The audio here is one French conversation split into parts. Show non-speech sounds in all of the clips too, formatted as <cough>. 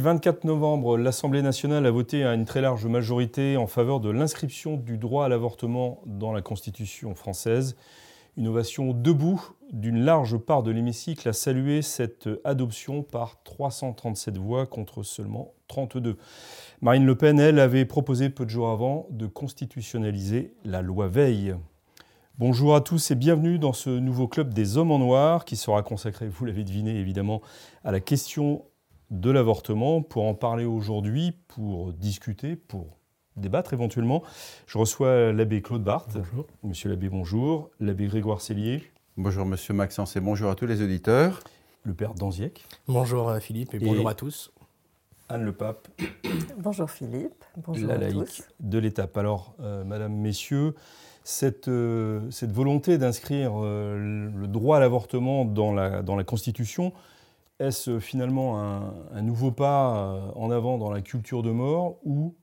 24 novembre, l'Assemblée nationale a voté à une très large majorité en faveur de l'inscription du droit à l'avortement dans la Constitution française. Une ovation debout d'une large part de l'hémicycle a salué cette adoption par 337 voix contre seulement 32. Marine Le Pen, elle, avait proposé peu de jours avant de constitutionnaliser la loi Veil. Bonjour à tous et bienvenue dans ce nouveau club des hommes en noir qui sera consacré, vous l'avez deviné évidemment, à la question de l'avortement. Pour en parler aujourd'hui, pour discuter, pour débattre éventuellement, je reçois l'abbé Claude Barthes. Bonjour. Monsieur l'abbé, bonjour. L'abbé Grégoire Cellier. Bonjour Monsieur Maxence et bonjour à tous les auditeurs. Le père Danziec. Bonjour euh, Philippe et, Et- bonjour à tous. Anne Le Pape, <coughs> Bonjour Philippe, bonjour la à laïque tous. de l'étape. Alors, euh, Madame, Messieurs, cette, euh, cette volonté d'inscrire euh, le droit à l'avortement dans la, dans la Constitution, est-ce finalement un, nouveau pas euh, en avant dans la culture de mort ou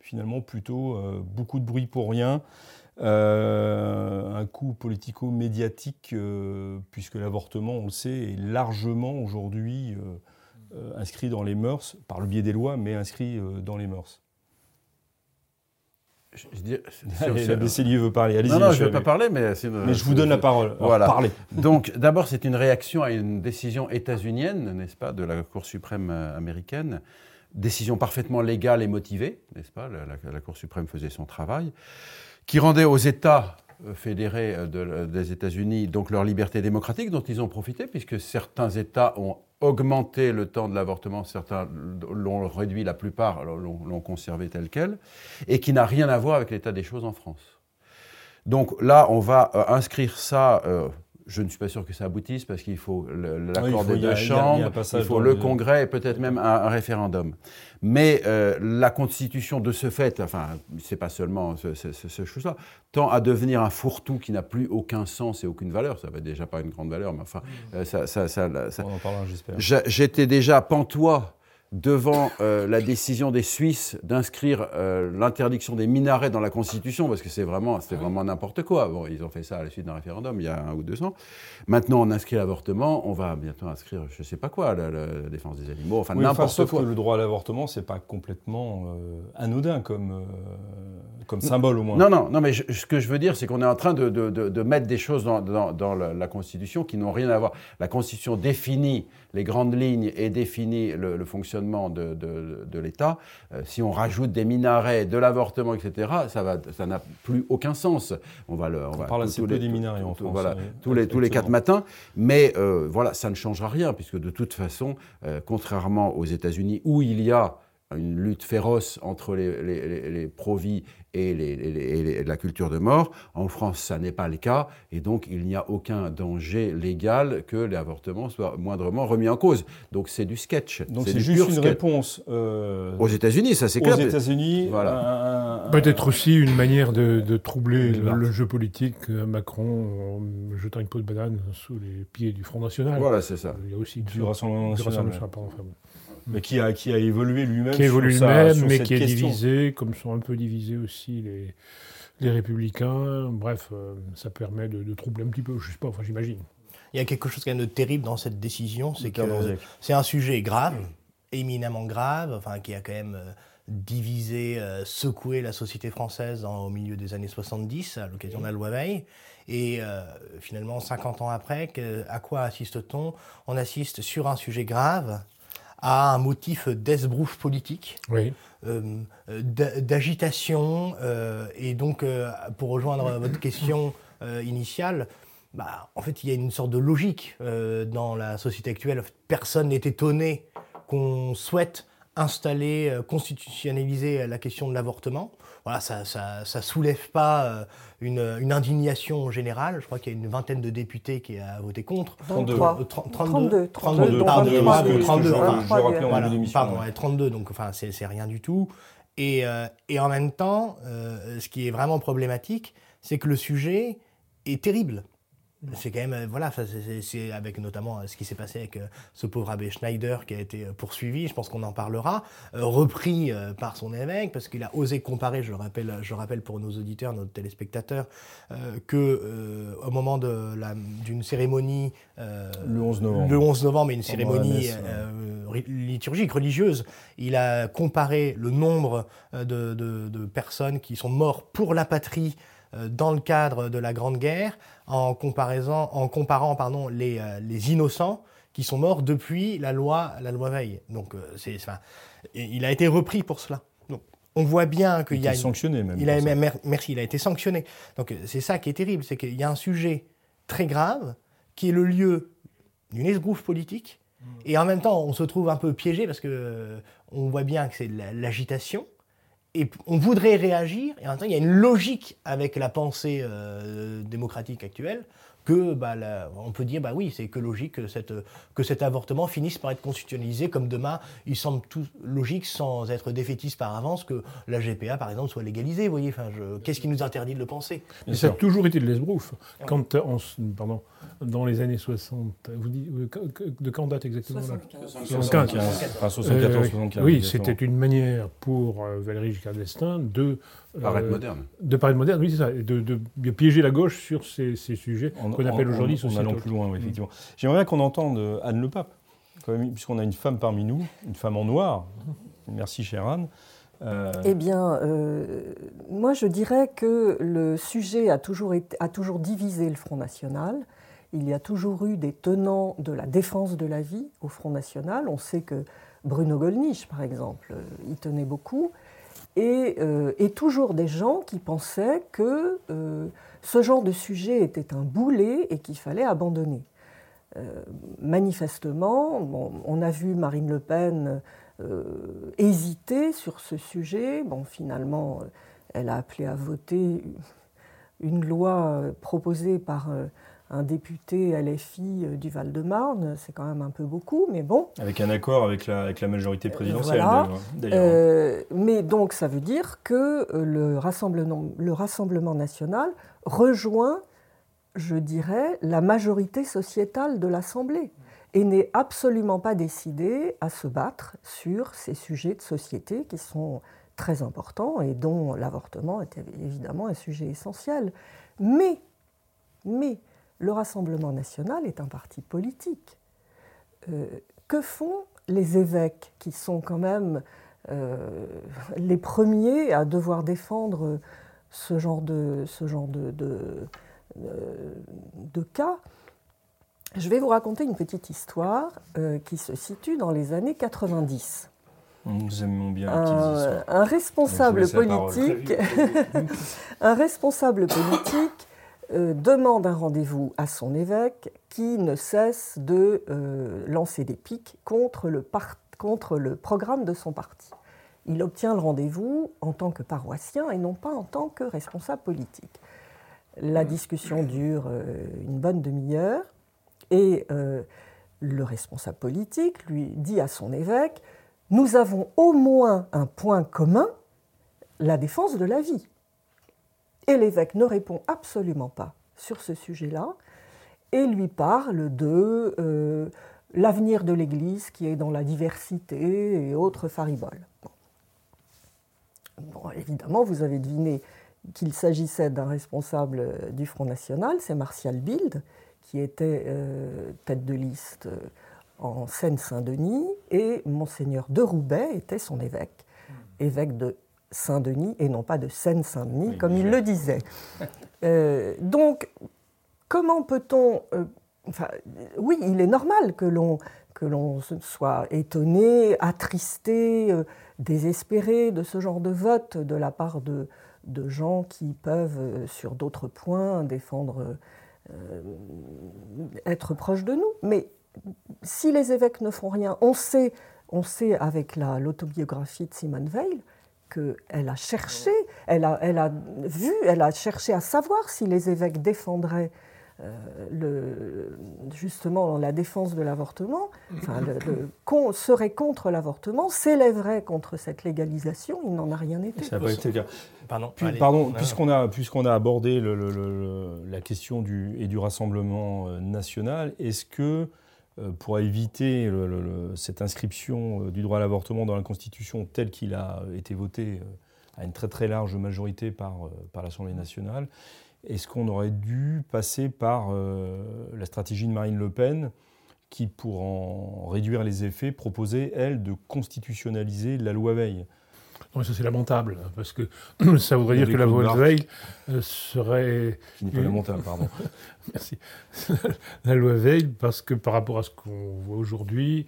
finalement plutôt euh, beaucoup de bruit pour rien, euh, un coup politico-médiatique, euh, puisque l'avortement, on le sait, est largement aujourd'hui euh, euh, inscrit dans les mœurs, par le biais des lois, mais inscrit euh, dans les mœurs? Je, je dis- Allez, veut parler. Allez-y, non, non, je ne vais pas parler, mais c'est une- Mais je vous donne la parole. Alors, Voilà. parlez. <laughs> Donc, d'abord, c'est une réaction à une décision états-unienne, n'est-ce pas, de la Cour suprême euh, américaine. Décision parfaitement légale et motivée, n'est-ce pas la, la- la Cour suprême faisait son travail, qui rendait aux États euh, fédérés euh, de- des États-Unis donc leur liberté démocratique dont ils ont profité, puisque certains États ont augmenté le temps de l'avortement, certains l'ont réduit, la plupart l'ont conservé tel quel, et qui n'a rien à voir avec l'état des choses en France. Donc là, on va euh, inscrire ça. Je ne suis pas sûr que ça aboutisse parce qu'il faut Oui, l'accord faut- des deux chambres, il faut le Congrès et peut-être même un, un référendum. Mais euh, la Constitution, de ce fait, enfin, c'est pas seulement ce, ce- ce- ce chose-là, tend à devenir un fourre-tout qui n'a plus aucun sens et aucune valeur. Ça va déjà pas une grande valeur, mais enfin, euh, ça, ça- ça- ça- On en parlera, j'espère. J'a- J'étais déjà pantois devant euh, la décision des Suisses d'inscrire euh, l'interdiction des minarets dans la Constitution, parce que c'est vraiment, c'était vraiment n'importe quoi. Bon, ils ont fait ça à la suite d'un référendum il y a un ou deux ans. Maintenant, on inscrit l'avortement, on va bientôt inscrire, je sais pas quoi, la, la défense des animaux, enfin Oui, enfin, n'importe sauf quoi. que le droit à l'avortement, c'est pas complètement euh, anodin comme, comme symbole au moins. Non, non, non, mais je- ce que je veux dire, c'est qu'on est en train de, de- de- de mettre des choses dans, dans- dans la, la Constitution qui n'ont rien à voir. La Constitution définit les grandes lignes et définit le, le fonctionnement de, de- de l'État. Euh, si on rajoute des minarets, de l'avortement, etc., ça va, ça n'a plus aucun sens. On va le, on, va parle tous- assez tous peu les- des minarets en France, Voilà, oui. tous les tous les quatre matins. Mais euh, voilà, ça ne changera rien puisque de toute façon, euh, contrairement aux États-Unis où il y a une lutte féroce entre les, les, les- les pro-vie et, les, les- les- et les- et la culture de mort. En France, ça n'est pas le cas, et donc il n'y a aucun danger légal que l'avortement soit moindrement remis en cause. Donc c'est du sketch. Donc c'est juste une sketch. réponse euh, Aux États-Unis, ça c'est aux clair. États-Unis. Voilà. Peut-être aussi une manière de, de troubler le, le jeu politique. euh, Macron en jetant une peau de banane sous les pieds du Front National. Voilà, c'est ça. Il y a aussi Du Rassemblement du national. Rassemblement, pardon, enfin bon. mais qui a, qui a évolué lui-même. qui évolue lui-même, mais cette qui est question. divisé, comme sont un peu divisés aussi les, les républicains. Bref, euh, ça permet de, de troubler un petit peu, je sais pas, enfin j'imagine. Il y a quelque chose quand même de terrible dans cette décision, c'est que c'est un sujet grave, éminemment grave, enfin qui a quand même euh, divisé, euh, secoué la société française en- au milieu des années 70 à l'occasion de la loi Veil. Et euh, finalement, 50 ans après, que- à quoi assiste-t-on? On assiste sur un sujet grave à un motif d'esbrouche politique Oui. euh, d'a- d'agitation. euh, et donc, euh, pour rejoindre <coughs> votre question initiale, bah, en fait, il y a une sorte de logique dans la société actuelle. Personne n'est étonné qu'on souhaite installer, constitutionnaliser la question de l'avortement. Voilà, ça, ça, ça soulève pas euh, une, une indignation générale. Je crois qu'il y a une vingtaine de députés qui a voté contre. 23. Euh, 30 32, 32, 32, pardon, dont excusez-moi, 23 des- 32, je- enfin, je rappelais en voilà, début d'émission, pardon, ouais. ouais, 32, donc enfin, c'est c'est rien du tout. Et, euh, et en même temps, euh, ce qui est vraiment problématique, c'est que le sujet est terrible. C'est quand même, euh, voilà, c'est- avec notamment euh, ce qui s'est passé avec euh, ce pauvre abbé Schneider qui a été poursuivi, je pense qu'on en parlera, repris par son évêque, parce qu'il a osé comparer, je le rappelle, je le rappelle pour nos auditeurs, nos téléspectateurs, euh, que euh, au moment d'une cérémonie euh, Le 11 novembre. le 11 novembre, une cérémonie messe, liturgique, religieuse, il a comparé le nombre de, de- de personnes qui sont mortes pour la patrie dans le cadre de la Grande Guerre, en, comparaison, en comparant pardon, les, euh, les innocents qui sont morts depuis la loi, la loi Veil. Donc, euh, c'est, enfin, et il a été repris pour cela. Donc, on voit bien qu'il Il y a sanctionné même. il a, pour ça. mer- merci, il a été sanctionné. Donc euh, c'est ça qui est terrible, c'est qu'il y a un sujet très grave qui est le lieu d'une esbrouffe politique, et en même temps on se trouve un peu piégé parce que euh, on voit bien que c'est l'agitation, et on voudrait réagir, et en même temps il y a une logique avec la pensée euh, démocratique actuelle que bah, la- on peut dire bah oui c'est que logique que, cette, que cet avortement finisse par être constitutionnalisé comme demain il semble tout logique sans être défaitiste par avance que la GPA par exemple soit légalisée vous voyez enfin qu'est-ce qui nous interdit de le penser? Mais ça a toujours été de l'esbrouf. Quand, on pardon, dans les années 60, vous dites, euh, de quand date exactement là 75, 75. enfin 74, Euh, 75. oui, c'était une manière pour euh, Valéry Giscard d'Estaing de Paraître euh, moderne. de paraître moderne, oui, c'est ça, et de, de- de piéger la gauche sur ces, ces sujets qu'on appelle aujourd'hui en- En sociétaux. allant plus loin, oui, effectivement. J'aimerais bien qu'on entende euh, Anne Le Pape, puisqu'on a une femme parmi nous, une femme en noir. Merci, chère Anne. Euh, Eh bien, euh, moi je dirais que le sujet a toujours, été- a toujours divisé le Front National. Il y a toujours eu des tenants de la défense de la vie au Front National. On sait que Bruno Gollnisch, par exemple, euh, y tenait beaucoup. Et, euh, et toujours des gens qui pensaient que euh, ce genre de sujet était un boulet et qu'il fallait abandonner. Manifestement, on a vu Marine Le Pen hésiter sur ce sujet. Bon, finalement, elle a appelé à voter une loi proposée par un député LFI euh, du Val-de-Marne. C'est quand même un peu beaucoup, mais bon. Avec un accord avec la, avec la majorité présidentielle, voilà. d'ailleurs. d'ailleurs. Euh, mais donc, ça veut dire que euh, le Rassemblement, le Rassemblement national rejoint, je dirais, la majorité sociétale de l'Assemblée et n'est absolument pas décidé à se battre sur ces sujets de société qui sont très importants et dont l'avortement est évidemment un sujet essentiel. Mais, mais le Rassemblement national est un parti politique. Euh, que font les évêques qui sont quand même euh, les premiers à devoir défendre ce genre de, ce genre de, de, de- de cas? Je vais vous raconter une petite histoire euh, qui se situe dans les années 90. Nous aimons bien Un, responsable politique, <laughs> <laughs> un responsable politique euh, demande un rendez-vous à son évêque qui ne cesse de euh, lancer des piques contre le, programme de son parti. Il obtient le rendez-vous en tant que paroissien et non pas en tant que responsable politique. La discussion dure euh, une bonne demi-heure et le responsable politique lui dit à son évêque Nous avons au moins un point commun, la défense de la vie. Et l'évêque ne répond absolument pas sur ce sujet-là et lui parle de euh, l'avenir de l'Église qui est dans la diversité et autres fariboles. Évidemment, vous avez deviné qu'il s'agissait d'un responsable du Front National, c'est Martial Bild, qui était euh, tête de liste euh, en Seine-Saint-Denis, et Monseigneur de Roubaix était son évêque, évêque de Saint-Denis et non pas de Seine-Saint-Denis, Oui, comme il le disait. <laughs> Euh, donc, comment peut-on... euh, enfin, oui, il est normal que l'on que l'on soit étonné, attristé, euh, désespéré de ce genre de vote de la part de, de gens qui peuvent, sur d'autres points, défendre, être proches de nous. Mais si les évêques ne font rien, on sait, on sait avec la- l'autobiographie de Simone Veil qu'elle a cherché, elle a, elle a vu, elle a cherché à savoir si les évêques défendraient le, justement la défense de l'avortement, enfin, le, serait contre l'avortement, s'élèverait contre cette légalisation, il n'en a rien été. Ça n'a pas été le cas. Pardon, pardon puisqu'on a, puisqu'on a abordé la question du, et du rassemblement national, est-ce que pour éviter cette inscription du droit à l'avortement dans la Constitution tel qu'il a été voté à une très très large majorité par, l'Assemblée nationale, est-ce qu'on aurait dû passer par euh, la stratégie de Marine Le Pen qui, pour en réduire les effets, proposait, elle, de constitutionnaliser la loi Veil? Non, ça c'est lamentable, parce que <clears throat> ça voudrait dire que la loi Veil euh, serait... Qui n'est pas lamentable, pardon. <laughs> Merci. <laughs> la loi Veil, parce que par rapport à ce qu'on voit aujourd'hui,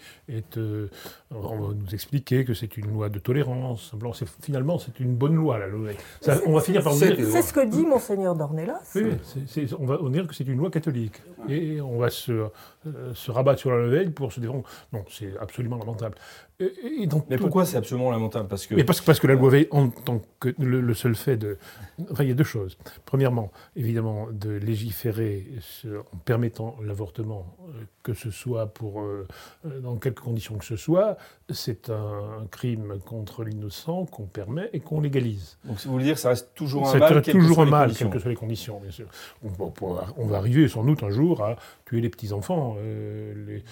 euh, on va nous expliquer que c'est une loi de tolérance. finalement, c'est une bonne loi, la loi Veil. on va finir par dire... C'est ce que dit Monseigneur Dornelas. Oui, on va dire que c'est une loi catholique. Et on va se, euh, se rabattre sur la loi Veil pour se défendre. Non, c'est absolument lamentable. Mais pourquoi c'est absolument lamentable parce que... Mais parce, parce que la loi Veil, en tant que le, seul fait de... Enfin, il y a deux choses. Premièrement, évidemment, de légiférer en permettant l'avortement, euh, que ce soit pour, euh, euh, dans quelques conditions que ce soit, c'est un, crime contre l'innocent qu'on permet et qu'on légalise. Donc vous voulez dire que ça reste toujours un mal, toujours un mal, quelles que soient les conditions, bien sûr. On, va arriver sans doute un jour à tuer les petits-enfants. les,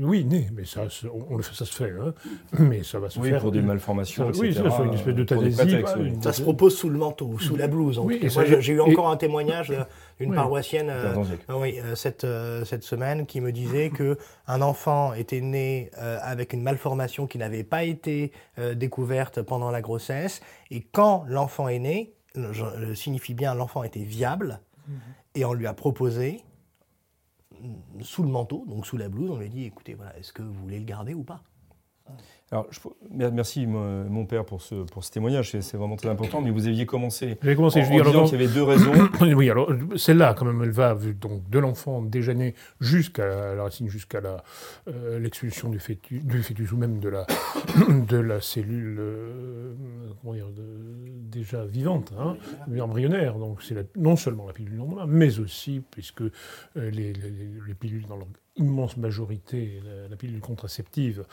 oui, nés, mais ça, on, ça se fait. Hein. Mais ça va se oui, faire. pour des malformations, etc. Oui, ça fait une espèce. Ça se propose sous le manteau, sous la blouse. En oui, Moi, j'ai eu encore un témoignage d'une paroissienne euh, oui, euh, cette, euh, cette semaine qui me disait qu'un enfant était né avec une malformation qui n'avait pas été découverte pendant la grossesse. Et quand l'enfant est né, je, signifie bien l'enfant était viable, mhm. et on lui a proposé sous le manteau, donc sous la blouse, on lui a dit écoutez, voilà, est-ce que vous voulez le garder ou pas? Alors, merci mon père pour ce, pour ce témoignage, c'est vraiment très important, mais vous aviez commencé, J'ai commencé en, je dis, disant qu'il y avait deux raisons. <coughs> oui, alors celle-là, quand même, elle va donc, de l'enfant déjà né jusqu'à la racine, jusqu'à euh, l'expulsion du fœtus, du fœtus ou même de la, <coughs> de la cellule euh, comment dire, déjà vivante, hein, embryonnaire. Donc c'est non seulement la pilule normale, mais aussi, puisque euh, les, les, pilules dans leur immense majorité, la, pilule contraceptive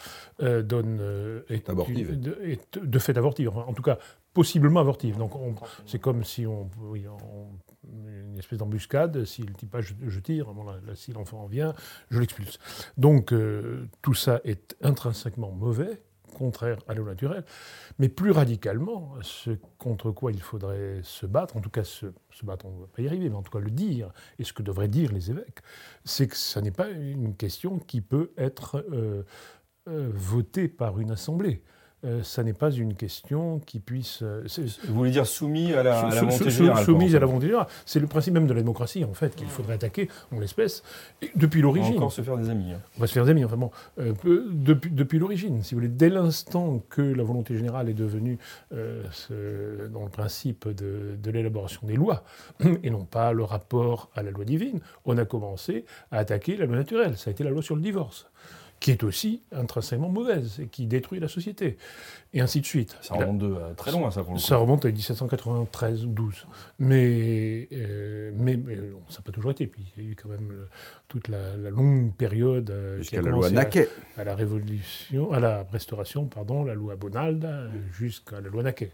euh, donne euh, est, abortive. De, de, fait abortive, en tout cas possiblement abortive. Donc c'est comme si on, oui, une espèce d'embuscade, si le type je, je tire, si l'enfant vient, je l'expulse. Donc euh, tout ça est intrinsèquement mauvais, contraire à l'eau naturelle, mais plus radicalement, ce contre quoi il faudrait se battre, en tout cas se, battre, on ne va pas y arriver, mais en tout cas le dire, et ce que devraient dire les évêques, c'est que ce n'est pas une question qui peut être euh, euh, votée par une assemblée. Euh, ça n'est pas une question qui puisse. Euh, Vous voulez dire soumis à la, à volonté générale Soumise à la volonté générale. C'est le principe même de la démocratie, en fait, qu'il faudrait attaquer en l'espèce, depuis l'origine. On va encore se faire des amis. Hein. On va se faire des amis, enfin bon. Euh, depuis, depuis l'origine, si vous voulez, dès l'instant que la volonté générale est devenue dans le principe de, de l'élaboration des lois, <clears throat> et non pas le rapport à la loi divine, on a commencé à attaquer la loi naturelle. Ça a été la loi sur le divorce qui est aussi intrinsèquement mauvaise et qui détruit la société. Et ainsi de suite. Ça remonte de, euh, très loin, ça, pour le Ça remonte à 1793 ou 12. Mais, euh, mais, ça n'a pas toujours été. Puis il y a eu quand même toute la, longue période. Euh, jusqu'à la loi Naquet. À, la Révolution, à la Restauration, pardon, la loi Bonald, jusqu'à la loi Naquet.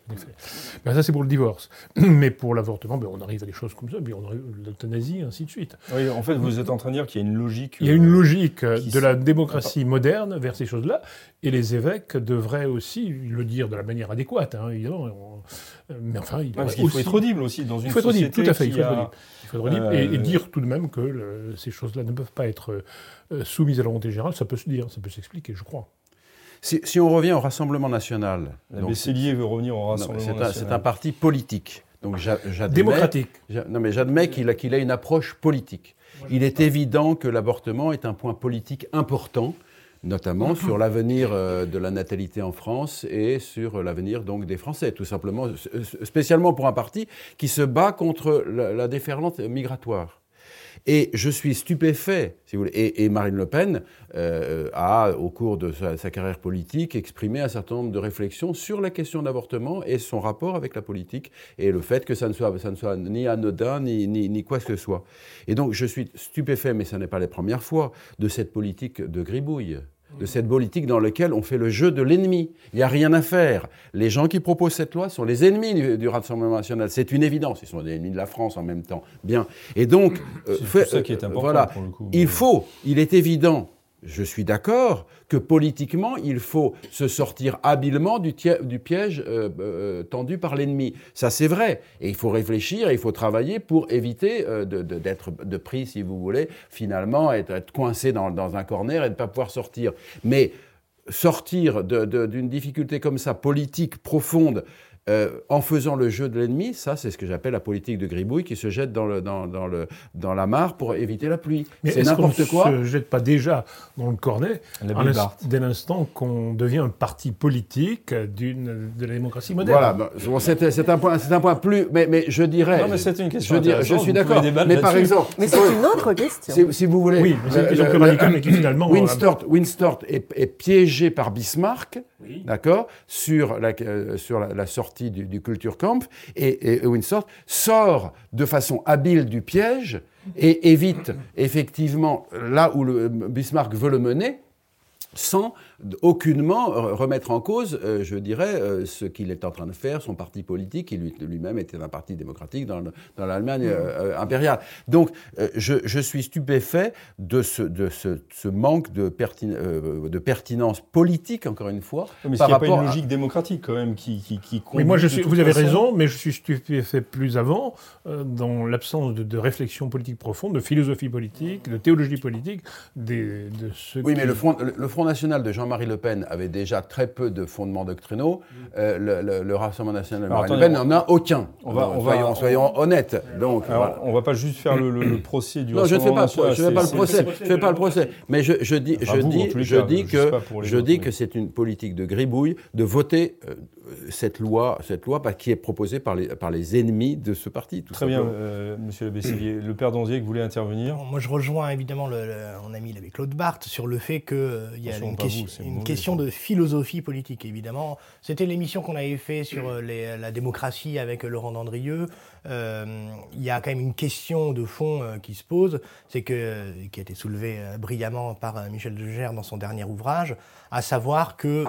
Ben, ça, c'est pour le divorce. <clears throat> Mais pour l'avortement, ben, on arrive à des choses comme ça, puis on arrive à l'euthanasie, ainsi de suite. Oui, en fait, vous êtes en train de dire qu'il y a une logique. Il y a une logique de la démocratie moderne vers ces choses-là, et les évêques devraient aussi le dire de la manière adéquate, hein, évidemment. Mais enfin, il, faut être audible aussi dans une il faut être audible, tout à fait. Il faut être audible, et, dire tout de même que ces choses-là ne peuvent pas être euh, soumises à la volonté générale. Ça peut se dire, ça peut s'expliquer, je crois. Si, on revient au Rassemblement national. La Bécélier veut revenir au Rassemblement national. C'est un, parti politique. Donc Démocratique. Non, mais j'admets qu'il a, qu'il a une approche politique. Il est évident que l'avortement est un point politique important notamment sur l'avenir euh, de la natalité en France et sur l'avenir donc des Français, tout simplement, spécialement pour un parti qui se bat contre la, déferlante migratoire. Et je suis stupéfait, si vous voulez. Et, Marine Le Pen euh, a, au cours de sa, carrière politique, exprimé un certain nombre de réflexions sur la question d'avortement et son rapport avec la politique et le fait que ça ne soit, ni anodin ni, ni, ni quoi que ce soit. Et donc je suis stupéfait, mais ce n'est pas la première fois, de cette politique de gribouille de cette politique dans laquelle on fait le jeu de l'ennemi. Il n'y a rien à faire. Les gens qui proposent cette loi sont les ennemis du, Rassemblement national. C'est une évidence. Ils sont les ennemis de la France en même temps. Bien. Et donc, c'est ça qui est euh, important voilà, pour le coup. Il faut, il est évident je suis d'accord que politiquement, il faut se sortir habilement du, piège euh, euh, tendu par l'ennemi. Ça, c'est vrai. Et il faut réfléchir, et il faut travailler pour éviter euh, d'être de, pris, si vous voulez, finalement, être, être coincé dans, un corner et de ne pas pouvoir sortir. Mais sortir d'une difficulté comme ça, politique, profonde, euh, en faisant le jeu de l'ennemi, ça c'est ce que j'appelle la politique de gribouille qui se jette dans, le, dans, dans, le, dans la mare pour éviter la pluie. C'est n'importe quoi. ne se jette pas déjà dans le cornet dès l'instant qu'on devient un parti politique de la démocratie moderne? Voilà, bon, c'est un, point, un point plus. Mais, mais je dirais. Non, mais c'est une question. Je, je suis d'accord. Mais par exemple. Mais c'est une autre question. Si, vous voulez. Oui, c'est une question plus radicale, mais qui finalement. Winstort, est, piégé par Bismarck, d'accord, sur, la, euh, sur la sortie du, Culture Camp, et, Winsor sort de façon habile du piège et évite effectivement là où Bismarck veut le mener, sans aucunement remettre en cause, euh, je dirais, euh, ce qu'il est en train de faire, son parti politique, qui lui-même était un parti démocratique dans, l'Allemagne euh, impériale. Donc, je, suis stupéfait de ce, de ce, manque de, de, pertinence politique, encore une fois. mais il n'y a pas une logique démocratique, quand même, qui, qui, qui Mais moi, je suis, vous avez raison, mais je suis stupéfait plus avant, dans l'absence de, réflexion politique profonde, de philosophie politique, de théologie politique, des, de ce Oui, mais le Front, le Front National de Jean Marie Le Pen avait déjà très peu de fondements doctrinaux. Mm. Euh, le, Rassemblement national de Marine Le Pen n'en a aucun. On va, on soyons, honnêtes. Donc, on ne va pas juste faire le, procès du non, je ne fais pas, je fais pas le procès. Je fais pas le procès. Mais je, je dis, je dis, je dis que, je dis que c'est une politique de gribouille de voter euh, cette loi, cette loi qui est proposée par les, par les ennemis de ce parti. Très bien, euh, Monsieur le Bessivier. Le père Danzier voulait intervenir. Moi, je rejoins évidemment le, mon ami Claude Barthes sur le fait qu'il euh, y a une, une question de philosophie politique. Évidemment, c'était l'émission qu'on avait fait sur euh, la démocratie avec Laurent Dandrieux. Il y a quand même une question de fond qui se pose, c'est que qui a été soulevée brillamment par Michel Degère dans son dernier ouvrage, à savoir que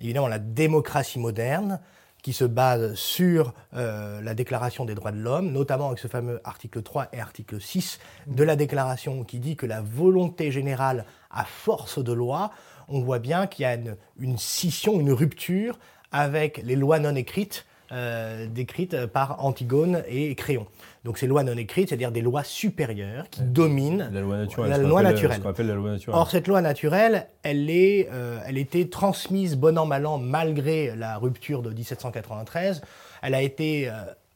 évidemment la démocratie moderne qui se base sur euh, la Déclaration des droits de l'homme, notamment avec ce fameux article 3 et article 6 de la Déclaration qui dit que la volonté générale à force de loi, on voit bien qu'il y a une scission, une rupture avec les lois non écrites euh, décrites par Antigone et Créon. Donc ces lois non écrites, c'est-à-dire des lois supérieures qui dominent la loi naturelle. La loi naturelle. la loi naturelle. Or cette loi naturelle, elle, est, euh, elle était transmise bon an mal an malgré la rupture de 1793. Elle a été euh,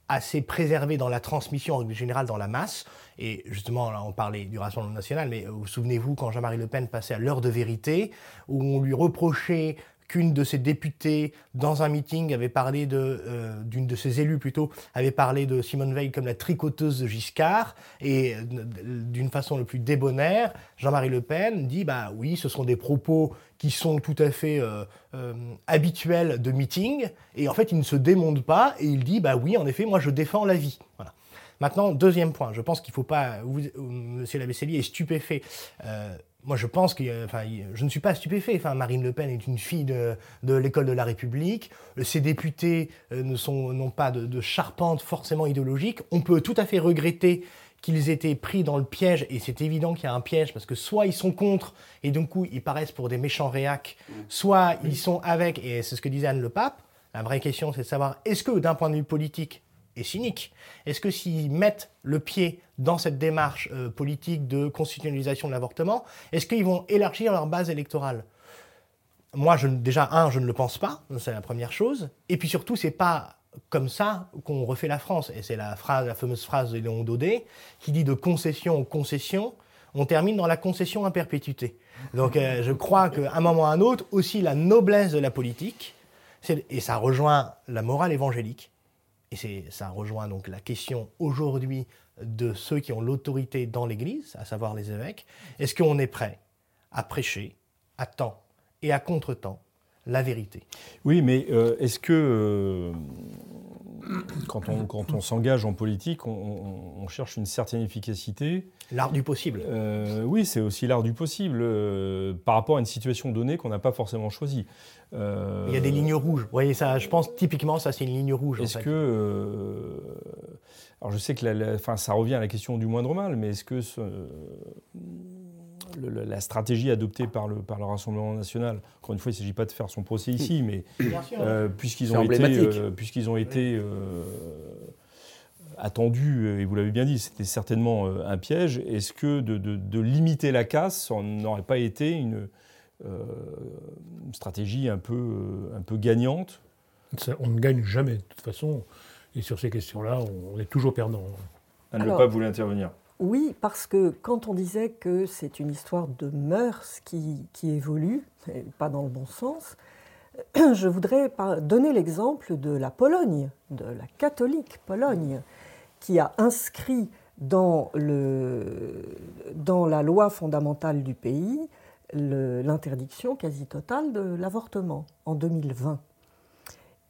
assez préservée dans la transmission en général dans la masse. Et justement, là, on parlait du Rassemblement national, mais vous souvenez-vous quand Jean-Marie Le Pen passait à l'heure de vérité, où on lui reprochait qu'une de ses députées, dans un meeting, avait parlé de, euh, d'une de ses élus plutôt, avait parlé de Simone Veil comme la tricoteuse de Giscard, et euh, d'une façon le plus débonnaire, Jean-Marie Le Pen dit, bah oui, ce sont des propos qui sont tout à fait euh, habituels de meeting, et en fait, il ne se démonte pas, et il dit, bah oui, en effet, moi je défends la vie. Voilà. Maintenant, deuxième point, je pense qu'il ne faut pas, Monsieur Lavessellier est stupéfait moi, je pense que, enfin, je ne suis pas stupéfait. Enfin, Marine Le Pen est une fille de, l'école de la République. Ses députés euh, ne sont, n'ont pas de, charpente forcément idéologique. On peut tout à fait regretter qu'ils étaient pris dans le piège, et c'est évident qu'il y a un piège, parce que soit ils sont contre, et d'un coup ils paraissent pour des méchants réacs, soit ils sont avec, et c'est ce que disait Anne le Pape. La vraie question, c'est de savoir, est-ce que d'un point de vue politique, et cynique. Est-ce que s'ils mettent le pied dans cette démarche euh, politique de constitutionnalisation de l'avortement, est-ce qu'ils vont élargir leur base électorale? Moi, déjà, un, je ne le pense pas, c'est la première chose. Et puis surtout, c'est pas comme ça qu'on refait la France. Et c'est la, phrase, la fameuse phrase de Léon Daudet qui dit de concession en concession, on termine dans la concession à perpétuité. Donc euh, je crois qu'à un moment ou à un autre, aussi la noblesse de la politique, et ça rejoint la morale évangélique, et ça rejoint donc la question aujourd'hui de ceux qui ont l'autorité dans l'Église, à savoir les évêques, est-ce qu'on est prêt à prêcher à temps et à contre-temps la vérité Oui, mais euh, est-ce que euh, quand on, quand on s'engage en politique, on, cherche une certaine efficacité? L'art du possible. Euh, oui, c'est aussi l'art du possible par rapport à une situation donnée qu'on n'a pas forcément choisie. Il y a des lignes rouges. Vous voyez, ça, je pense typiquement, ça c'est une ligne rouge. Est-ce que. alors je sais que la, ça revient à la question du moindre mal, mais est-ce que la stratégie adoptée par le, par le Rassemblement national, encore une fois, il ne s'agit pas de faire son procès ici, mais euh, puisqu'ils ont, été, euh, puisqu'ils ont été euh, attendus, et vous l'avez bien dit, c'était certainement un piège, est-ce que de, de, limiter la casse n'aurait pas été une, une, stratégie un peu, un peu gagnante? On ne gagne jamais, de toute façon, et sur ces questions-là, on est toujours perdant. Anne Le Pape voulait intervenir. Oui, parce que quand on disait que c'est une histoire de mœurs qui, évolue, pas dans le bon sens, <clears throat> je voudrais donner l'exemple de la Pologne, de la catholique Pologne, qui a inscrit dans la loi fondamentale du pays l'interdiction quasi totale de l'avortement en 2020.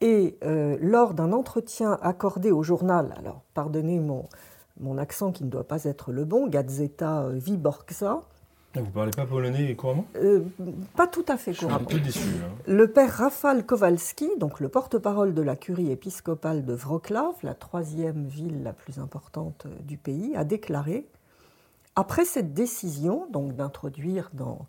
Et euh, lors d'un entretien accordé au journal, alors pardonnez mon, mon accent qui ne doit pas être le bon, Gazeta Wyborcza. Ah, vous ne parlez pas polonais couramment? Euh, Pas tout à fait couramment. Je suis un peu déçu. Hein. Le père Rafal Kowalski, donc le porte-parole de la curie épiscopale de Wrocław, la troisième ville la plus importante euh, du pays, a déclaré après cette décision, donc d'introduire dans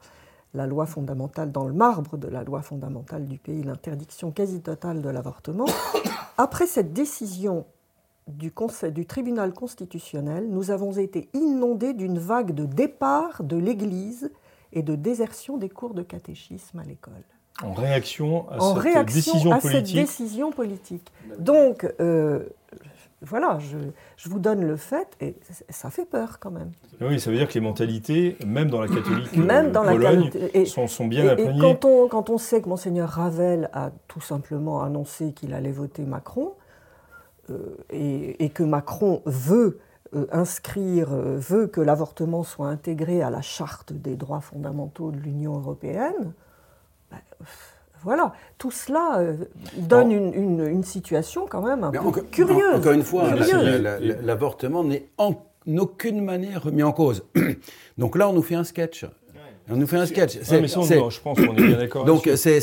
la loi fondamentale, dans le marbre de la loi fondamentale du pays, l'interdiction quasi totale de l'avortement, <coughs> après cette décision du, conseil, du tribunal constitutionnel, nous avons été inondés d'une vague de départ de l'Église et de désertion des cours de catéchisme à l'école. En réaction à, cette, décision à cette, décision politique. Donc, euh, voilà, je, vous donne le fait, et ça fait peur quand même. Oui, ça veut dire que les mentalités, même dans la catholique même dans Pologne, la sont, sont, bien imprégnées. Et quand on, quand on sait que Monseigneur Ravel a tout simplement annoncé qu'il allait voter Macron, euh, et, que Macron veut euh, inscrire, euh, veut que l'avortement soit intégré à la charte des droits fondamentaux de l'Union européenne, ben, voilà, tout cela donne une, situation quand même un peu curieuse. Encore une fois, l'avortement n'est en aucune manière remis en cause. <clears throat> Donc là, on nous fait un sketch. On nous fait un sketch. mais je pense qu'on est bien d'accord. <clears throat> Donc, c'est,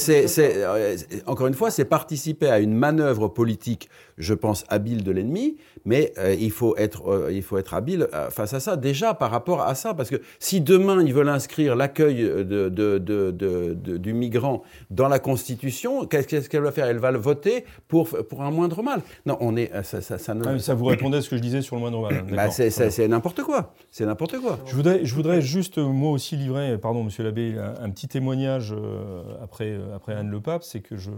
encore une fois, c'est participer à une manœuvre politique je pense, habile de l'ennemi, mais euh, il, faut être, euh, il faut être habile euh, face à ça, déjà par rapport à ça, parce que si demain ils veulent inscrire l'accueil de, de, du migrant dans la Constitution, qu'est-ce qu'elle va faire? Elle va le voter pour, pour un moindre mal. Non, on est, ça, ça, ça, ah, ça vous répondait à ce que je disais sur le moindre mal. Hein, bah, c'est n'importe quoi. C'est n'importe quoi. Je voudrais, je voudrais juste, moi aussi, livrer, pardon, monsieur l'abbé, un, un, petit témoignage après, après Anne Le Pape, c'est que je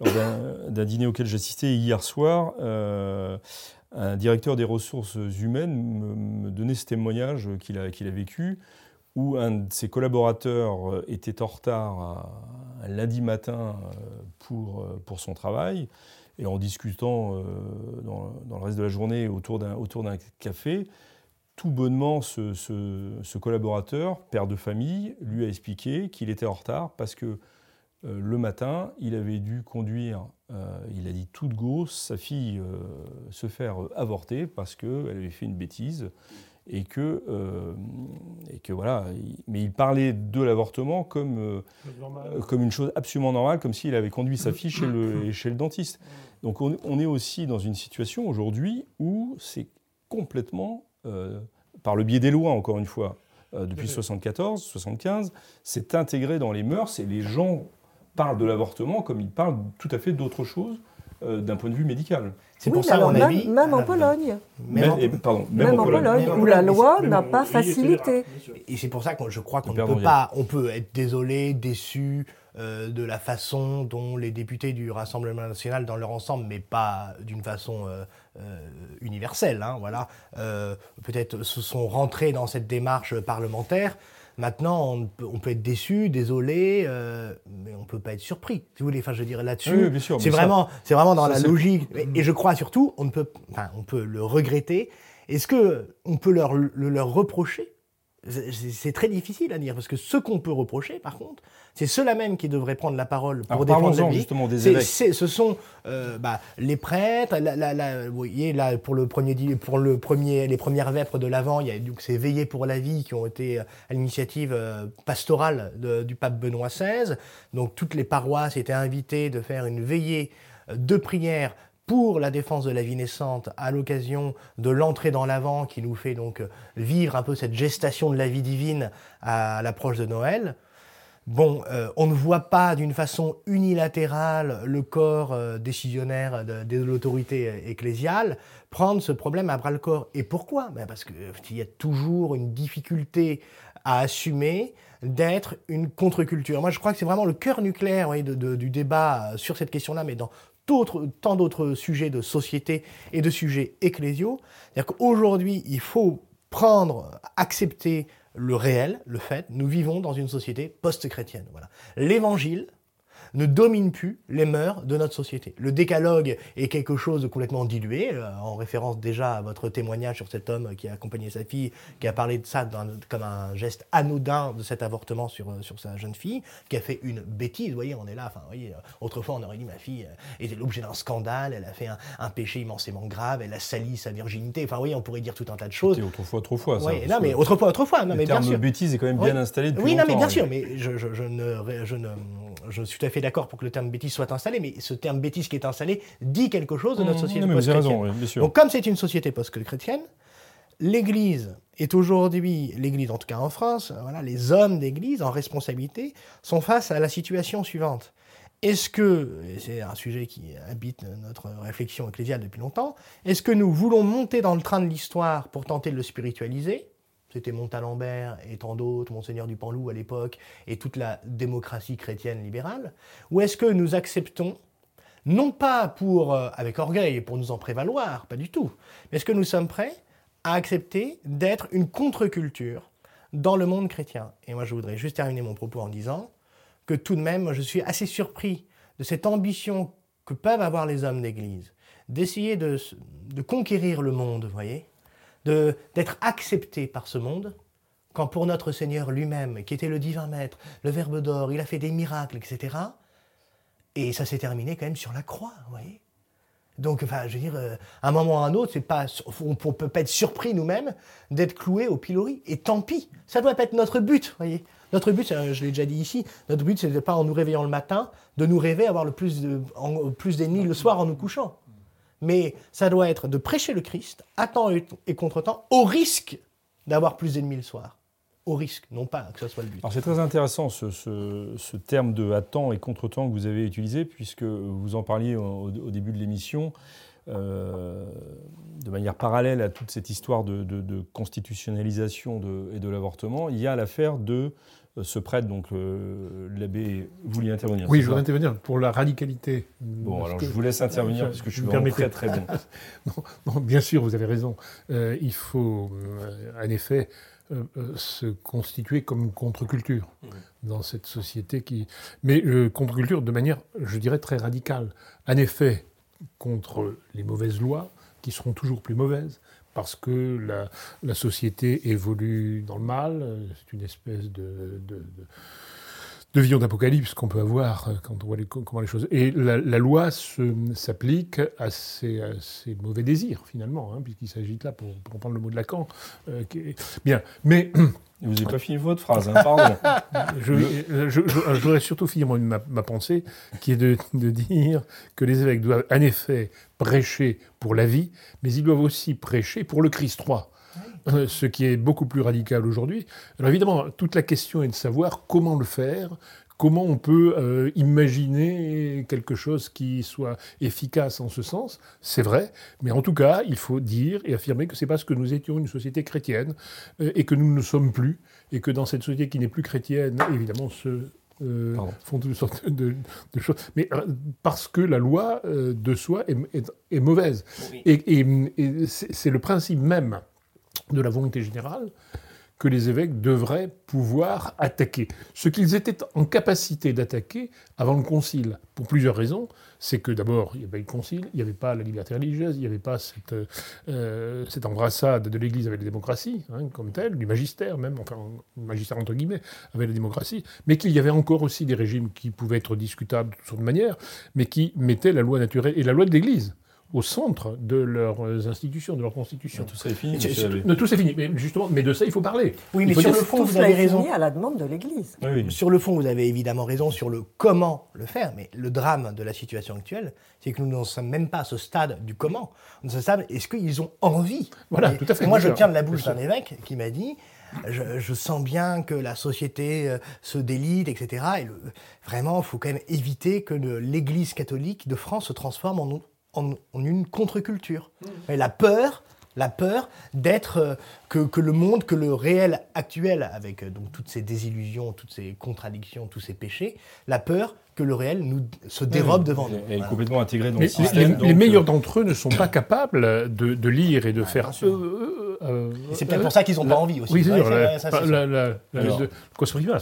lors d'un dîner auquel j'assistais hier soir, euh, un directeur des ressources humaines me, donnait ce témoignage qu'il a, vécu, où un de ses collaborateurs était en retard un lundi matin euh, pour, pour son travail, et en discutant euh, dans, le reste de la journée autour d'un café, tout bonnement, ce, collaborateur, père de famille, lui a expliqué qu'il était en retard parce que euh, le matin, il avait dû conduire, euh, il a dit tout de go, sa fille euh, se faire avorter parce qu'elle avait fait une bêtise. Et que, et que voilà, mais il parlait de l'avortement comme, comme une chose absolument normale, comme s'il avait conduit sa fille chez le, chez le dentiste. Donc on, on, est aussi dans une situation aujourd'hui où c'est complètement, par le biais des lois encore une fois, depuis 74, 75, c'est intégré dans les mœurs et les gens parle de l'avortement comme il parle tout à fait d'autre chose euh, d'un point de vue médical. C'est pour ça, alors, même, avis, même en Pologne. Même, pardon, même, en, Pologne, où la loi n'a pas facilité. Et c'est pour ça que je crois qu'on ne peut pas, on peut être désolé, déçu euh, de la façon dont les députés du Rassemblement national, dans leur ensemble, mais pas d'une façon euh, universelle, hein, voilà, peut-être se sont rentrés dans cette démarche parlementaire. Maintenant, on peut, on peut être déçu, désolé, euh, mais on peut pas être surpris. Si vous voulez, enfin, je dirais là-dessus, Oui, c'est vraiment, c'est vraiment dans ça, la logique. Et, et je crois surtout, on ne peut, enfin, on peut le regretter. Est-ce que on peut leur, le leur reprocher C'est- très difficile à dire parce que ce qu'on peut reprocher, par contre, c'est ceux-là même qui devraient prendre la parole pour Alors défendre la justement des évêques. ce sont euh, bah, les prêtres. La, la- la- vous voyez, là, pour, le premier, pour le premier, les premières vêpres de l'Avent, il y a donc ces veillées pour la vie qui ont été euh, à l'initiative euh, pastorale de- du pape Benoît XVI. Donc toutes les paroisses étaient invitées de faire une veillée de prière pour la défense de la vie naissante à l'occasion de l'entrée dans l'Avent qui nous fait donc euh, vivre un peu cette gestation de la vie divine à l'approche de Noël. Bon, euh, on ne voit pas d'une façon unilatérale le corps euh, décisionnaire de, l'autorité ecclésiale prendre ce problème à bras le corps. Et pourquoi? Ben Parce qu'il y a toujours une difficulté à assumer d'être une contre-culture. Moi, je crois que c'est vraiment le cœur nucléaire du débat sur cette question-là, mais dans tant d'autres sujets de société et de sujets ecclésiaux. C'est-à-dire qu'aujourd'hui, il faut prendre, accepter le réel, le fait, nous vivons dans une société post-chrétienne. Voilà. Ne domine plus les mœurs de notre société. Le décalogue est quelque chose de complètement dilué, euh, en référence déjà à votre témoignage sur cet homme qui a accompagné sa fille, qui a parlé de ça dans- comme un geste anodin de cet avortement sur, euh, sur sa jeune fille, qui a fait une bêtise. Vous voyez, on est là, enfin, vous voyez, euh, autrefois on aurait dit ma fille était l'objet d'un scandale, elle a fait un, un péché immensément grave, elle a sali sa virginité. Enfin, vous voyez, on pourrait dire tout un tas de choses. C'était autrefois, autrefois. ça, Ouais, non, mais autrefois, autrefois. Non, le mais bien terme sûr. bêtise est quand même bien installé depuis Oui, non, mais bien sûr, mais je, je- je ne, je, ne, je suis tout à fait d'accord pour que le terme bêtise soit installé, mais ce terme bêtise qui est installé dit quelque chose de notre Mmh, société raison, post-chrétienne. oui, bien sûr. Donc, comme c'est une société post-chrétienne, l'Église est aujourd'hui, l'Église en tout cas en France, voilà, les hommes d'Église en responsabilité sont face à la situation suivante. Est-ce que, et c'est un sujet qui habite notre réflexion ecclésiale depuis longtemps, est-ce que nous voulons monter dans le train de l'histoire pour tenter de le spiritualiser C'était Montalembert et tant d'autres, Monseigneur du Panloup à l'époque, et toute la démocratie chrétienne libérale. Ou est-ce que nous acceptons non pas pour, euh, avec orgueil, pour nous en prévaloir, pas du tout, mais est-ce que nous sommes prêts à accepter d'être une contre-culture dans le monde chrétien? Et moi, je voudrais juste terminer mon propos en disant que tout de même, je suis assez surpris de cette ambition que peuvent avoir les hommes d'Église, d'essayer de, de conquérir le monde, voyez, d'être acceptés par ce monde, quand pour notre Seigneur lui-même, qui était le divin maître, le Verbe d'or, il a fait des miracles, etc., et ça s'est terminé quand même sur la croix, vous voyez. Donc, enfin, je veux dire, euh, à un moment ou à un autre, c'est pas, on ne peut pas être surpris nous-mêmes d'être cloués au pilori. Et tant pis, ça doit pas être notre but, voyez. Notre but, euh, je l'ai déjà dit ici, notre but, c'est pas en nous réveillant le matin, de nous rêver avoir le plus, de, en- plus d'ennemis le soir en nous couchant. Mais ça doit être de prêcher le Christ à temps et, et contre-temps, au risque d'avoir plus d'ennemis le soir. Au risque, non pas que ce soit le but. Alors c'est très intéressant ce, terme de à temps et contre-temps que vous avez utilisé, puisque vous en parliez au, début de l'émission, euh, de manière parallèle à toute cette histoire de, constitutionnalisation et de l'avortement, il y a l'affaire de ce prêtre, donc euh, l'abbé, vous vouliez intervenir Oui, je voudrais intervenir pour la radicalité. Bon, alors je vous laisse intervenir Je- parce que je suis vraiment permettez. très très bon. <laughs> Non, non, bien sûr, vous avez raison. Euh, il faut, euh, en effet, euh, euh, se constituer comme contre-culture dans cette société qui. Mais euh, contre-culture de manière, je dirais, très radicale. En effet, contre les mauvaises lois, qui seront toujours plus mauvaises, parce que la, société évolue dans le mal. C'est une espèce de. vision d'apocalypse qu'on peut avoir euh, quand on voit comment les choses. Et la, loi s'applique à ces, mauvais désirs, finalement, hein, puisqu'il s'agit là, pour, pour reprendre le mot de Lacan. euh, qui est- Bien, mais Vous n'avez pas fini votre phrase, hein, pardon. <laughs> je, je, je- je voudrais surtout finir ma, ma pensée, qui est de, de dire que les évêques doivent en effet prêcher pour la vie, mais ils doivent aussi prêcher pour le Christ roi. Euh, Ce qui est beaucoup plus radical aujourd'hui. Alors évidemment, toute la question est de savoir comment le faire, comment on peut euh, imaginer quelque chose qui soit efficace en ce sens. C'est vrai, mais en tout cas, il faut dire et affirmer que c'est parce que nous étions une société chrétienne euh, et que nous ne le sommes plus, et que dans cette société qui n'est plus chrétienne, évidemment, se euh, font toutes sortes de, de choses. Mais euh, parce que la loi euh, de soi est, est- est mauvaise. Et, et- et c'est c'est le principe même de la volonté générale que les évêques devraient pouvoir attaquer. Ce qu'ils étaient en capacité d'attaquer avant le concile, pour plusieurs raisons. C'est que d'abord, il n'y avait pas le concile, il n'y avait pas la liberté religieuse, il n'y avait pas cette, euh, embrassade de l'Église avec la démocratie, hein, comme telle, du magistère même, enfin, magistère entre guillemets, avec la démocratie, mais qu'il y avait encore aussi des régimes qui pouvaient être discutables de toutes sortes de manières, mais qui mettaient la loi naturelle et la loi de l'Église au centre de leurs institutions, de leur constitution. tout ça est fini. Tout ça est fini. Mais justement, mais de ça, il faut parler. Oui, mais sur le fond, vous avez raison. à la demande de l'Église. Sur le fond, vous avez évidemment raison sur le comment le faire. Mais le drame de la situation actuelle, c'est que nous n'en sommes même pas à ce stade du comment. Nous sommes stade, est-ce qu'ils ont envie Voilà, tout à fait. Moi, je tiens de la bouche d'un évêque qui m'a dit. Je, sens bien que la société euh, se délite, etc. Et vraiment, il faut quand même éviter que l'Église catholique de France se transforme en, en, une contre-culture. Mmh. La peur, la peur d'être euh, que, le monde, que le réel actuel, avec euh, donc toutes ces désillusions, toutes ces contradictions, tous ces péchés, la peur que le réel nous se dérobe devant nous. Elle est complètement intégrée dans le système. Les, meilleurs euh, d'entre eux ne sont pas capables de, lire et de faire. c'est peut-être pour ça qu'ils n'ont pas envie aussi. Oui, c'est sûr. La,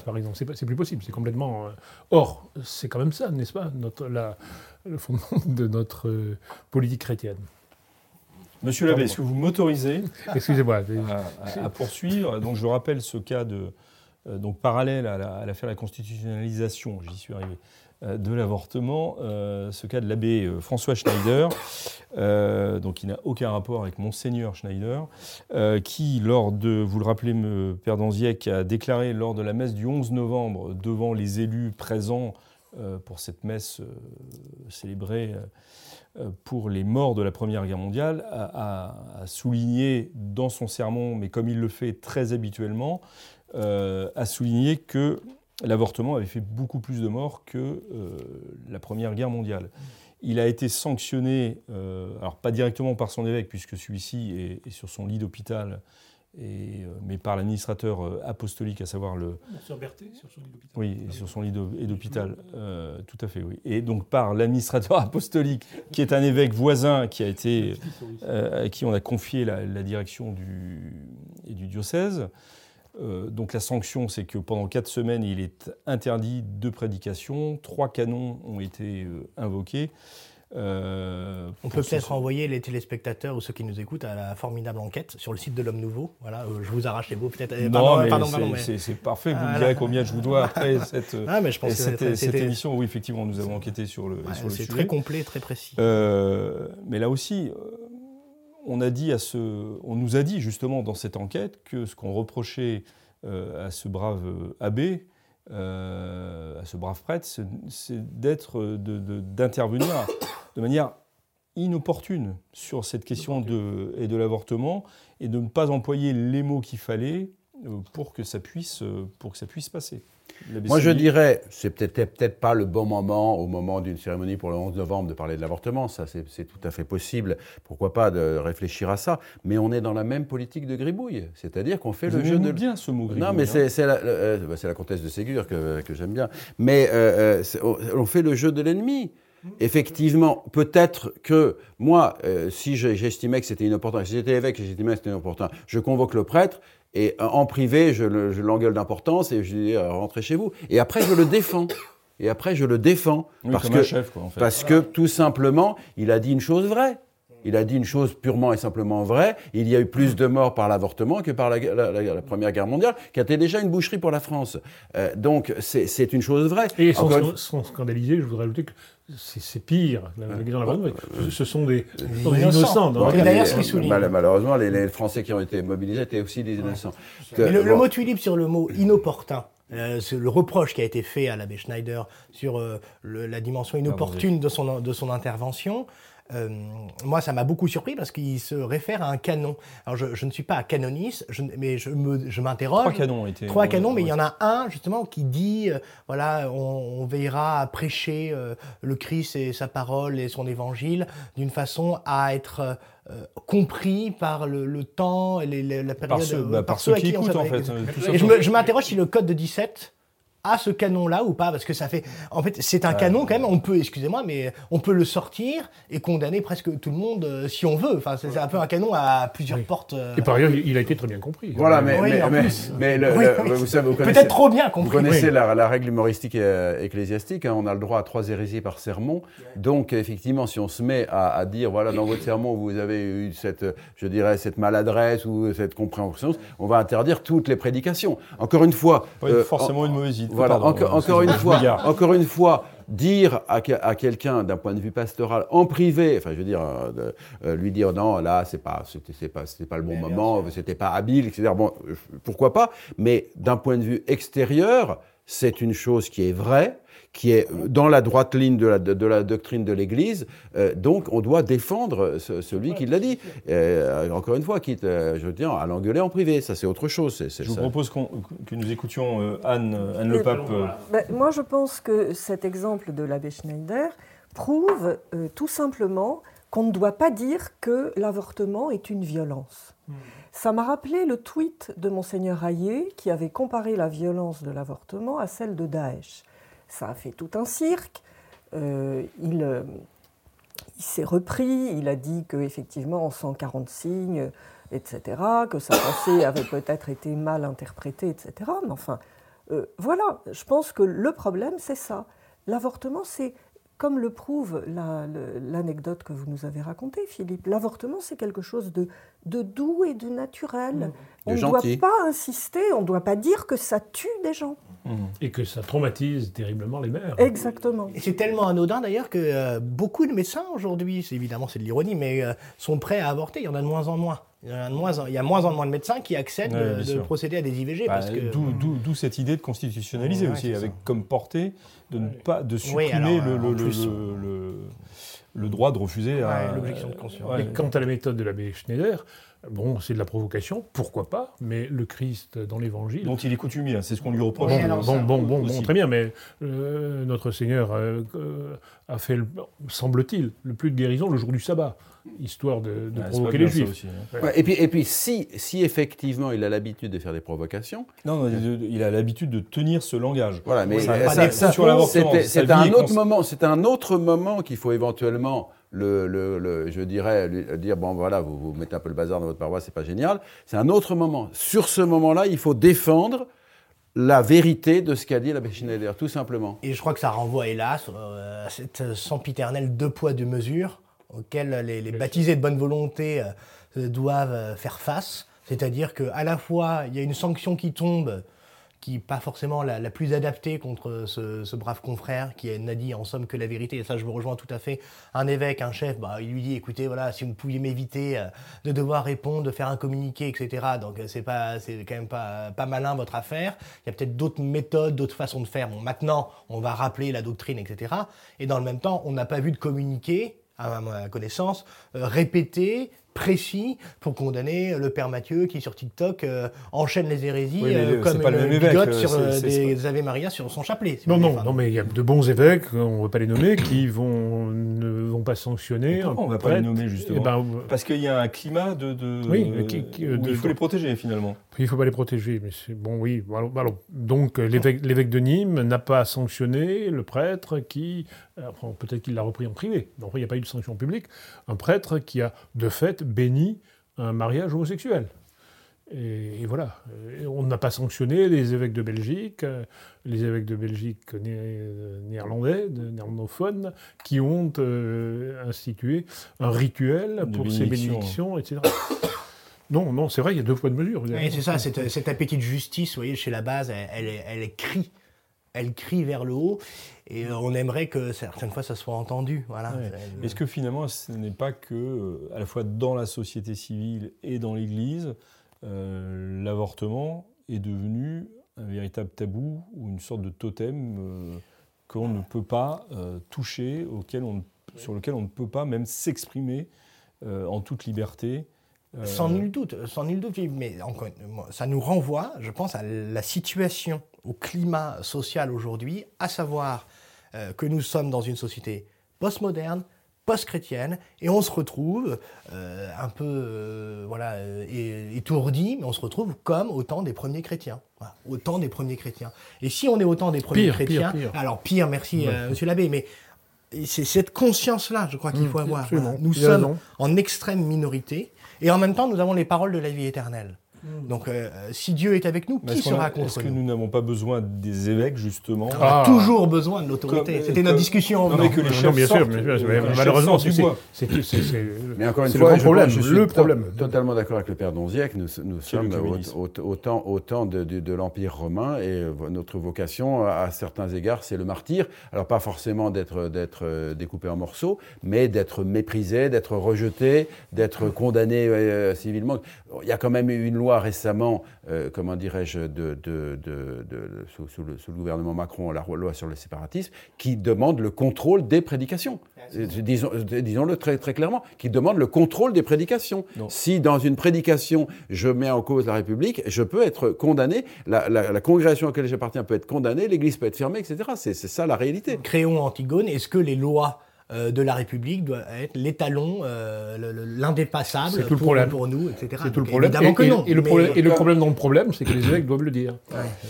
par exemple, c'est plus possible. C'est complètement. Or, c'est quand même ça, n'est-ce pas notre, la, le fondement de notre euh, politique chrétienne. Monsieur l'abbé, est-ce que vous m'autorisez Excusez-moi. À, poursuivre? Donc, je rappelle ce cas de, euh, donc, parallèle à l'affaire de la constitutionnalisation, j'y suis arrivé, euh, de l'avortement, ce cas de l'abbé François Schneider, donc il n'a aucun rapport avec Monseigneur Schneider, qui, lors de, vous le rappelez, Père Danziec, a déclaré lors de la messe du 11 novembre devant les élus présents pour cette messe euh, célébrée euh, pour les morts de la Première Guerre mondiale, a, souligné dans son sermon, mais comme il le fait très habituellement, a souligné que l'avortement avait fait beaucoup plus de morts que la Première Guerre mondiale. Il a été sanctionné, alors pas directement par son évêque, puisque celui-ci est, sur son lit d'hôpital euh, mais par l'administrateur euh, apostolique, à savoir le. sur son lit d'hôpital. Oui, sur son lit d'hôpital, euh, tout à fait, oui. Et donc par l'administrateur <laughs> apostolique, qui est un évêque voisin, qui a été, à qui on a confié la, direction du, et du diocèse. donc la sanction, c'est que pendant quatre semaines, il est interdit de prédication. Trois canons ont été invoqués. Euh, on peut peut-être envoyer les téléspectateurs ou ceux qui nous écoutent à la formidable enquête sur le site de l'Homme Nouveau. Voilà, euh, je vous arrache les mots peut-être. Euh, non, mais c'est parfait. Vous me direz combien je vous dois après <laughs> cette, ah, mais je pense cette, cette émission. Oui, effectivement, nous avons enquêté sur le, sur le sujet. C'est très complet, très précis. mais là aussi, on, a dit à ce, on nous a dit justement dans cette enquête que ce qu'on reprochait à ce brave abbé, euh, à ce brave prêtre, c'est d'être, d'intervenir de, manière inopportune sur cette question de, et de l'avortement et de ne pas employer les mots qu'il fallait euh, pour que ça puisse, pour que ça puisse passer. Moi, je dirais, c'est peut-être peut pas le bon moment, au moment d'une cérémonie pour le 11 novembre, de parler de l'avortement. Ça, c'est tout à fait possible. Pourquoi pas de réfléchir à ça? Mais on est dans la même politique de gribouille. C'est-à-dire qu'on fait le jeu de. bien ce mot gribouille. Non, mais c'est hein. la, euh, bah, la, comtesse de Ségur que, que j'aime bien. Mais euh, euh, on fait le jeu de l'ennemi. Effectivement, peut-être que moi, si j'estimais que c'était inopportun, si j'étais évêque et j'estimais que c'était inopportun, je convoque le prêtre et en privé, je l'engueule d'importance et je lui dis euh, rentrez chez vous. Et après, je le défends. Et après, je le défends. parce que, chef, quoi, en fait. parce que tout simplement, il a dit une chose vraie. Il a dit une chose purement et simplement vraie. Il y a eu plus de morts par l'avortement que par la, Première Guerre mondiale, qui était déjà une boucherie pour la France. Euh, donc, c'est une chose vraie. Et sans, scandaliser, je voudrais ajouter que c'est pire. La, la ce sont des, innocents. malheureusement, les, Français qui ont été mobilisés étaient aussi des innocents. le, mot tulipe sur le mot inopportun. Euh, le reproche qui a été fait à l'abbé Schneider sur euh, la dimension inopportune de son, de son intervention, euh, moi, ça m'a beaucoup surpris parce qu'il se réfère à un canon. Alors, je, ne suis pas canoniste, je, mais je, me, je m'interroge. Trois canons ont été. Trois canons, mais il y en a un, justement, qui dit euh, voilà, on, veillera à prêcher euh, le Christ et sa parole et son évangile d'une façon à être. compris par le, temps et la période par, ceux, bah, par ceux, qui, écoutent en fait. et je m'interroge si le code de 17 à ce canon-là ou pas? Parce que ça fait. En fait, c'est un canon quand même. On peut, excusez-moi, mais on peut le sortir et condamner presque tout le monde euh, si on veut. Enfin, c'est un peu un canon à plusieurs Oui. portes. euh, Et par ailleurs, il a été très bien compris. Voilà, mais, Oui, mais, en mais- plus. mais le- Oui, le- oui. vous savez, vous connaissez, Peut-être trop bien vous compris. connaissez oui. la, la règle humoristique et euh, ecclésiastique, hein, on a le droit à trois hérésies par sermon. Donc, effectivement, si on se met à, à dire, voilà, dans votre sermon, vous avez eu cette, je dirais, cette maladresse ou cette compréhension, on va interdire toutes les prédications. Encore une fois, Pas euh, forcément en- une mauvaise idée. Voilà, Pardon, encore, euh, encore une fois, encore une fois, dire à, à quelqu'un d'un point de vue pastoral en privé, enfin je veux dire, euh, euh, lui dire non, là c'est pas, c'était c'est pas, c'était pas le bon moment, c'était pas habile, etc. Bon, pourquoi pas Mais d'un point de vue extérieur, c'est une chose qui est vraie, qui est dans la droite ligne de la, de, de la doctrine de l'Église. euh, donc on doit défendre ce- celui qui l'a dit. Euh, encore une fois, quitte, euh, je veux dire, à l'engueuler en privé, ça c'est autre chose. c'est- c'est Je vous ça. propose qu'on- que nous écoutions euh, Anne, Anne Le Pape. euh, Ben, moi, je pense que cet exemple de l'abbé Schneider prouve euh, tout simplement qu'on ne doit pas dire que l'avortement est une violence. Ça m'a rappelé le tweet de monseigneur Hayé qui avait comparé la violence de l'avortement à celle de Daesh. Ça a fait tout un cirque. Euh, il euh, il s'est repris, il a dit qu'effectivement en 140 signes, etc., que sa pensée avait peut-être été mal interprétée, etc. Mais enfin, euh, voilà, je pense que le problème, c'est ça. L'avortement, c'est, comme le prouve la- l'anecdote que vous nous avez racontée, Philippe, l'avortement, c'est quelque chose de, de doux et de naturel. On De ne doit pas insister, on ne doit pas dire que ça tue des gens. Et que ça traumatise terriblement les mères. Exactement. Et c'est tellement anodin d'ailleurs que euh, beaucoup de médecins aujourd'hui, c'est évidemment c'est de l'ironie, mais euh, sont prêts à avorter. Il y en a de moins en moins. Il y, en a de moins en, il y a moins en moins de médecins qui acceptent Ouais, de, procéder à des IVG bah, parce que D'où cette idée de constitutionnaliser Ouais, aussi, ça. avec comme portée de ne pas de supprimer alors, le, euh, le- en le- plus- le- le- le droit de refuser à l'objection de conscience. Ouais. Et quant à la méthode de l'abbé Schneider, bon, c'est de la provocation, pourquoi pas, mais le Christ dans l'Évangile. dont il est coutumier, hein, c'est ce qu'on lui reproche. Ouais, Bon, alors bon, bon, bon, bon, aussi. très bien, mais euh, notre Seigneur euh, euh, a fait, le- semble-t-il, le plus de guérison le jour du sabbat, histoire de, Ouais, provoquer les Juifs. aussi, hein. Ouais, et puis, et puis si, si effectivement il a l'habitude de faire des provocations, Non, non, il a l'habitude de tenir ce langage. Voilà, mais c'est un autre moment. C'est un autre moment qu'il faut éventuellement le, le- le- je dirais, lui dire bon voilà, vous, vous mettez un peu le bazar dans votre paroisse, c'est pas génial. C'est un autre moment. Sur ce moment-là, il faut défendre la vérité de ce qu'a dit l'abbé Schneider, tout simplement. Et je crois que ça renvoie, hélas, euh, à cette sempiternelle deux poids, deux mesures auxquelles les, les baptisés de bonne volonté euh, doivent euh, faire face. C'est-à-dire qu'à la fois, il y a une sanction qui tombe, qui n'est pas forcément la, la plus adaptée contre ce, ce brave confrère qui n'a dit en somme que la vérité. Et ça, je me rejoins tout à fait. Un évêque, un chef, bah, il lui dit écoutez, voilà, si vous pouviez m'éviter euh, de devoir répondre, de faire un communiqué, etc. Donc, c'est pas, c'est quand même pas, pas malin votre affaire. Il y a peut-être d'autres méthodes, d'autres façons de faire. Bon, maintenant, on va rappeler la doctrine, etc. Et dans le même temps, on n'a pas vu de communiqué, à ma connaissance, euh, répété, précis, pour condamner le père Mathieu qui, sur TikTok, euh, enchaîne les hérésies Oui, euh, comme pas le bigote sur euh, des Ave Maria sur son chapelet. si Non, non, non, mais il y a de bons évêques, on ne va pas les nommer, qui vont, ne vont pas sanctionner. Pourquoi on va pas les nommer, justement Eh ben, Parce qu'il y a un climat de. de Oui, mais qui- qui- où de- il faut les protéger finalement. Il ne faut pas les protéger, mais c'est bon, oui. Alors, alors, donc, euh, l'évêque de Nîmes n'a pas sanctionné le prêtre qui, euh, enfin, peut-être qu'il l'a repris en privé, donc il n'y a pas eu de sanction publique, un prêtre qui a de fait béni un mariage homosexuel. Et, et voilà. Et on n'a pas sanctionné les évêques de Belgique, euh, les évêques de Belgique né- euh, néerlandais, de- néerlandophones, qui ont euh, institué un rituel pour ces bénédiction. bénédictions, etc. <coughs> Non, non, c'est vrai, il y a deux poids de mesure. C'est ça, cet, cet appétit de justice, vous voyez, chez la base, elle, crie. Elle crie vers le haut, et on aimerait que certaines fois ça soit entendu. Voilà. Ouais. Est-ce que finalement, ce n'est pas que, à la fois dans la société civile et dans l'Église, euh, l'avortement est devenu un véritable tabou ou une sorte de totem euh, qu'on ne peut pas euh, toucher, auquel on, sur lequel on ne peut pas même s'exprimer en toute liberté Sans nul doute, sans nul doute, mais ça nous renvoie, je pense, à la situation, au climat social aujourd'hui, à savoir que nous sommes dans une société postmoderne, post-chrétienne, et on se retrouve euh, un peu euh, voilà, euh, étourdi, mais on se retrouve comme au temps des premiers chrétiens. Voilà, au temps des premiers chrétiens. Et si on est au temps des premiers Pire, chrétiens, pire, pire. alors pire, merci Ouais. euh, monsieur l'abbé, mais c'est cette conscience-là, je crois qu'il Mmh, faut avoir. Voilà. Nous sommes raison. en extrême minorité, et en même temps, nous avons les paroles de la vie éternelle. Donc, euh, si Dieu est avec nous, Mais qui sera a- contre est-ce que nous n'avons pas besoin des évêques, justement On a Ah. toujours besoin de l'autorité. Comme- C'était notre discussion. Non, mais que les Non, chefs bien sûr, mais- mais chefs malheureusement, c'est Mais encore une fois, le problème. je suis le to- problème. totalement d'accord avec le père Donziac. Nous, nous sommes le au, communisme. au- au temps, au temps de, de- de l'Empire romain et euh, notre vocation, à certains égards, c'est le martyr. Alors pas forcément d'être euh, découpé en morceaux, mais d'être méprisé, d'être rejeté, d'être condamné euh, civilement. Il y a quand même eu une loi récemment, euh, comment dirais-je, de, de- de- de- de- sous, sous le, sous le gouvernement Macron, la loi sur le séparatisme, qui demande le contrôle des prédications. Euh, Disons, euh, disons-le très, très clairement, qui demande le contrôle des prédications. Non. Si dans une prédication, je mets en cause la République, je peux être condamné, la, la- la congrégation à laquelle j'appartiens peut être condamnée, l'Église peut être fermée, etc. C'est c'est ça la réalité. Créons Antigone. Est-ce que les lois de la République doivent être l'étalon, euh, le- le- l'indépassable le pour, nous, etc. C'est tout le problème. Évidemment Et, que non. et le problème, et le problème dans le problème, c'est que les évêques doivent le dire.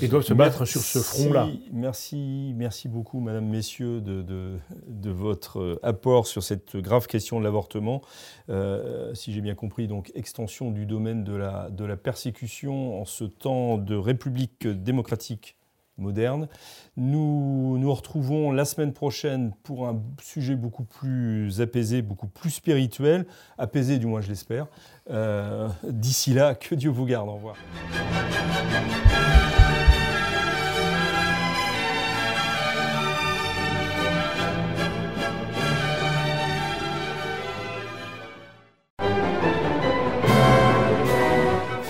Ils doivent se battre sur ce Merci- front-là. Merci, merci beaucoup, Madame, Messieurs, de, de- de votre euh, apport sur cette grave question de l'avortement. Euh, si j'ai bien compris, donc extension du domaine de la, de la persécution en ce temps de République démocratique moderne. Nous nous retrouvons la semaine prochaine pour un sujet beaucoup plus apaisé, beaucoup plus spirituel, apaisé du moins je l'espère. Euh, D'ici là, que Dieu vous garde. Au revoir.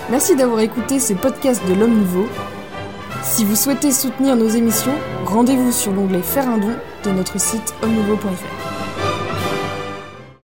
Merci d'avoir écouté ce podcast de l'Homme Nouveau. Si vous souhaitez soutenir nos émissions, rendez-vous sur l'onglet Faire un don de notre site homme-nouveau.fr.